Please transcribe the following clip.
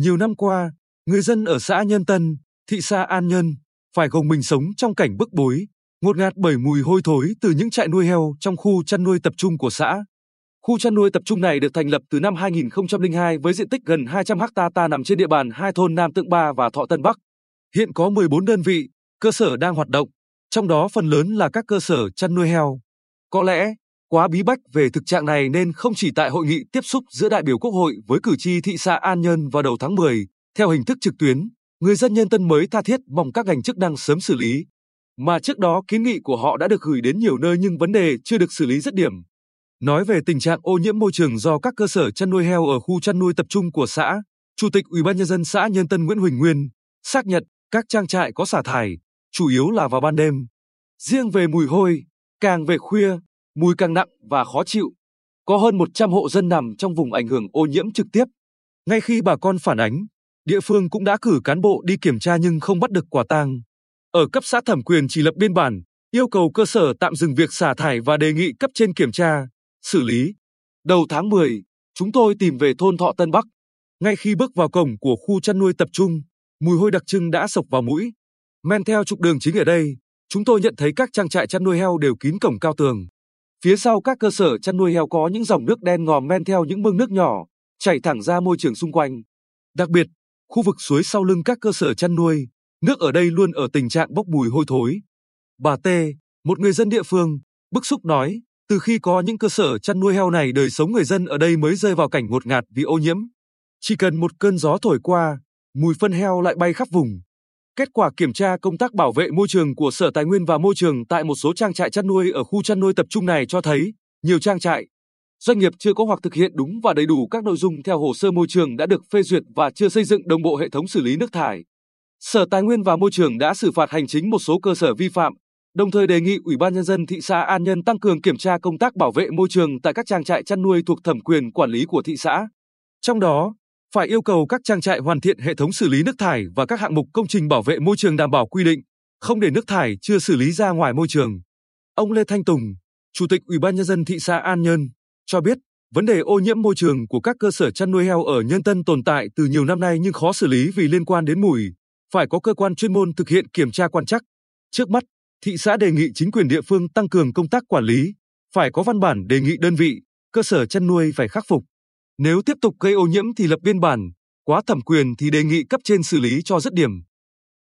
Nhiều năm qua, người dân ở xã Nhân Tân, thị xã An Nhân phải gồng mình sống trong cảnh bức bối, ngột ngạt bởi mùi hôi thối từ những trại nuôi heo trong khu chăn nuôi tập trung của xã. Khu chăn nuôi tập trung này được thành lập từ năm 2002 với diện tích gần 200 ha ta nằm trên địa bàn hai thôn Nam Tượng Ba và Thọ Tân Bắc. Hiện có 14 đơn vị, cơ sở đang hoạt động, trong đó phần lớn là các cơ sở chăn nuôi heo. Có lẽ, quá bí bách về thực trạng này nên không chỉ tại hội nghị tiếp xúc giữa đại biểu Quốc hội với cử tri thị xã An Nhơn vào đầu tháng 10, theo hình thức trực tuyến, người dân nhân tân mới tha thiết mong các ngành chức năng sớm xử lý. Mà trước đó kiến nghị của họ đã được gửi đến nhiều nơi nhưng vấn đề chưa được xử lý dứt điểm. Nói về tình trạng ô nhiễm môi trường do các cơ sở chăn nuôi heo ở khu chăn nuôi tập trung của xã, Chủ tịch Ủy ban nhân dân xã Nhân Tân Nguyễn Huỳnh Nguyên xác nhận các trang trại có xả thải, chủ yếu là vào ban đêm. Riêng về mùi hôi, càng về khuya, mùi càng nặng và khó chịu. Có hơn 100 hộ dân nằm trong vùng ảnh hưởng ô nhiễm trực tiếp. Ngay khi bà con phản ánh, địa phương cũng đã cử cán bộ đi kiểm tra nhưng không bắt được quả tang. Ở cấp xã thẩm quyền chỉ lập biên bản, yêu cầu cơ sở tạm dừng việc xả thải và đề nghị cấp trên kiểm tra, xử lý. Đầu tháng 10, chúng tôi tìm về thôn Thọ Tân Bắc. Ngay khi bước vào cổng của khu chăn nuôi tập trung, mùi hôi đặc trưng đã sộc vào mũi. Men theo trục đường chính ở đây, chúng tôi nhận thấy các trang trại chăn nuôi heo đều kín cổng cao tường. Phía sau các cơ sở chăn nuôi heo có những dòng nước đen ngòm men theo những mương nước nhỏ, chảy thẳng ra môi trường xung quanh. Đặc biệt, khu vực suối sau lưng các cơ sở chăn nuôi, nước ở đây luôn ở tình trạng bốc mùi hôi thối. Bà T, một người dân địa phương, bức xúc nói, từ khi có những cơ sở chăn nuôi heo này đời sống người dân ở đây mới rơi vào cảnh ngột ngạt vì ô nhiễm. Chỉ cần một cơn gió thổi qua, mùi phân heo lại bay khắp vùng. Kết quả kiểm tra công tác bảo vệ môi trường của Sở Tài nguyên và Môi trường tại một số trang trại chăn nuôi ở khu chăn nuôi tập trung này cho thấy, nhiều trang trại, doanh nghiệp chưa có hoặc thực hiện đúng và đầy đủ các nội dung theo hồ sơ môi trường đã được phê duyệt và chưa xây dựng đồng bộ hệ thống xử lý nước thải. Sở Tài nguyên và Môi trường đã xử phạt hành chính một số cơ sở vi phạm, đồng thời đề nghị Ủy ban nhân dân thị xã An Nhơn tăng cường kiểm tra công tác bảo vệ môi trường tại các trang trại chăn nuôi thuộc thẩm quyền quản lý của thị xã. Trong đó, phải yêu cầu các trang trại hoàn thiện hệ thống xử lý nước thải và các hạng mục công trình bảo vệ môi trường đảm bảo quy định, không để nước thải chưa xử lý ra ngoài môi trường. Ông Lê Thanh Tùng, Chủ tịch Ủy ban nhân dân thị xã An Nhơn, cho biết, vấn đề ô nhiễm môi trường của các cơ sở chăn nuôi heo ở Nhân Tân tồn tại từ nhiều năm nay nhưng khó xử lý vì liên quan đến mùi, phải có cơ quan chuyên môn thực hiện kiểm tra quan trắc. Trước mắt, thị xã đề nghị chính quyền địa phương tăng cường công tác quản lý, phải có văn bản đề nghị đơn vị, cơ sở chăn nuôi phải khắc phục. Nếu tiếp tục gây ô nhiễm thì lập biên bản, quá thẩm quyền thì đề nghị cấp trên xử lý cho dứt điểm.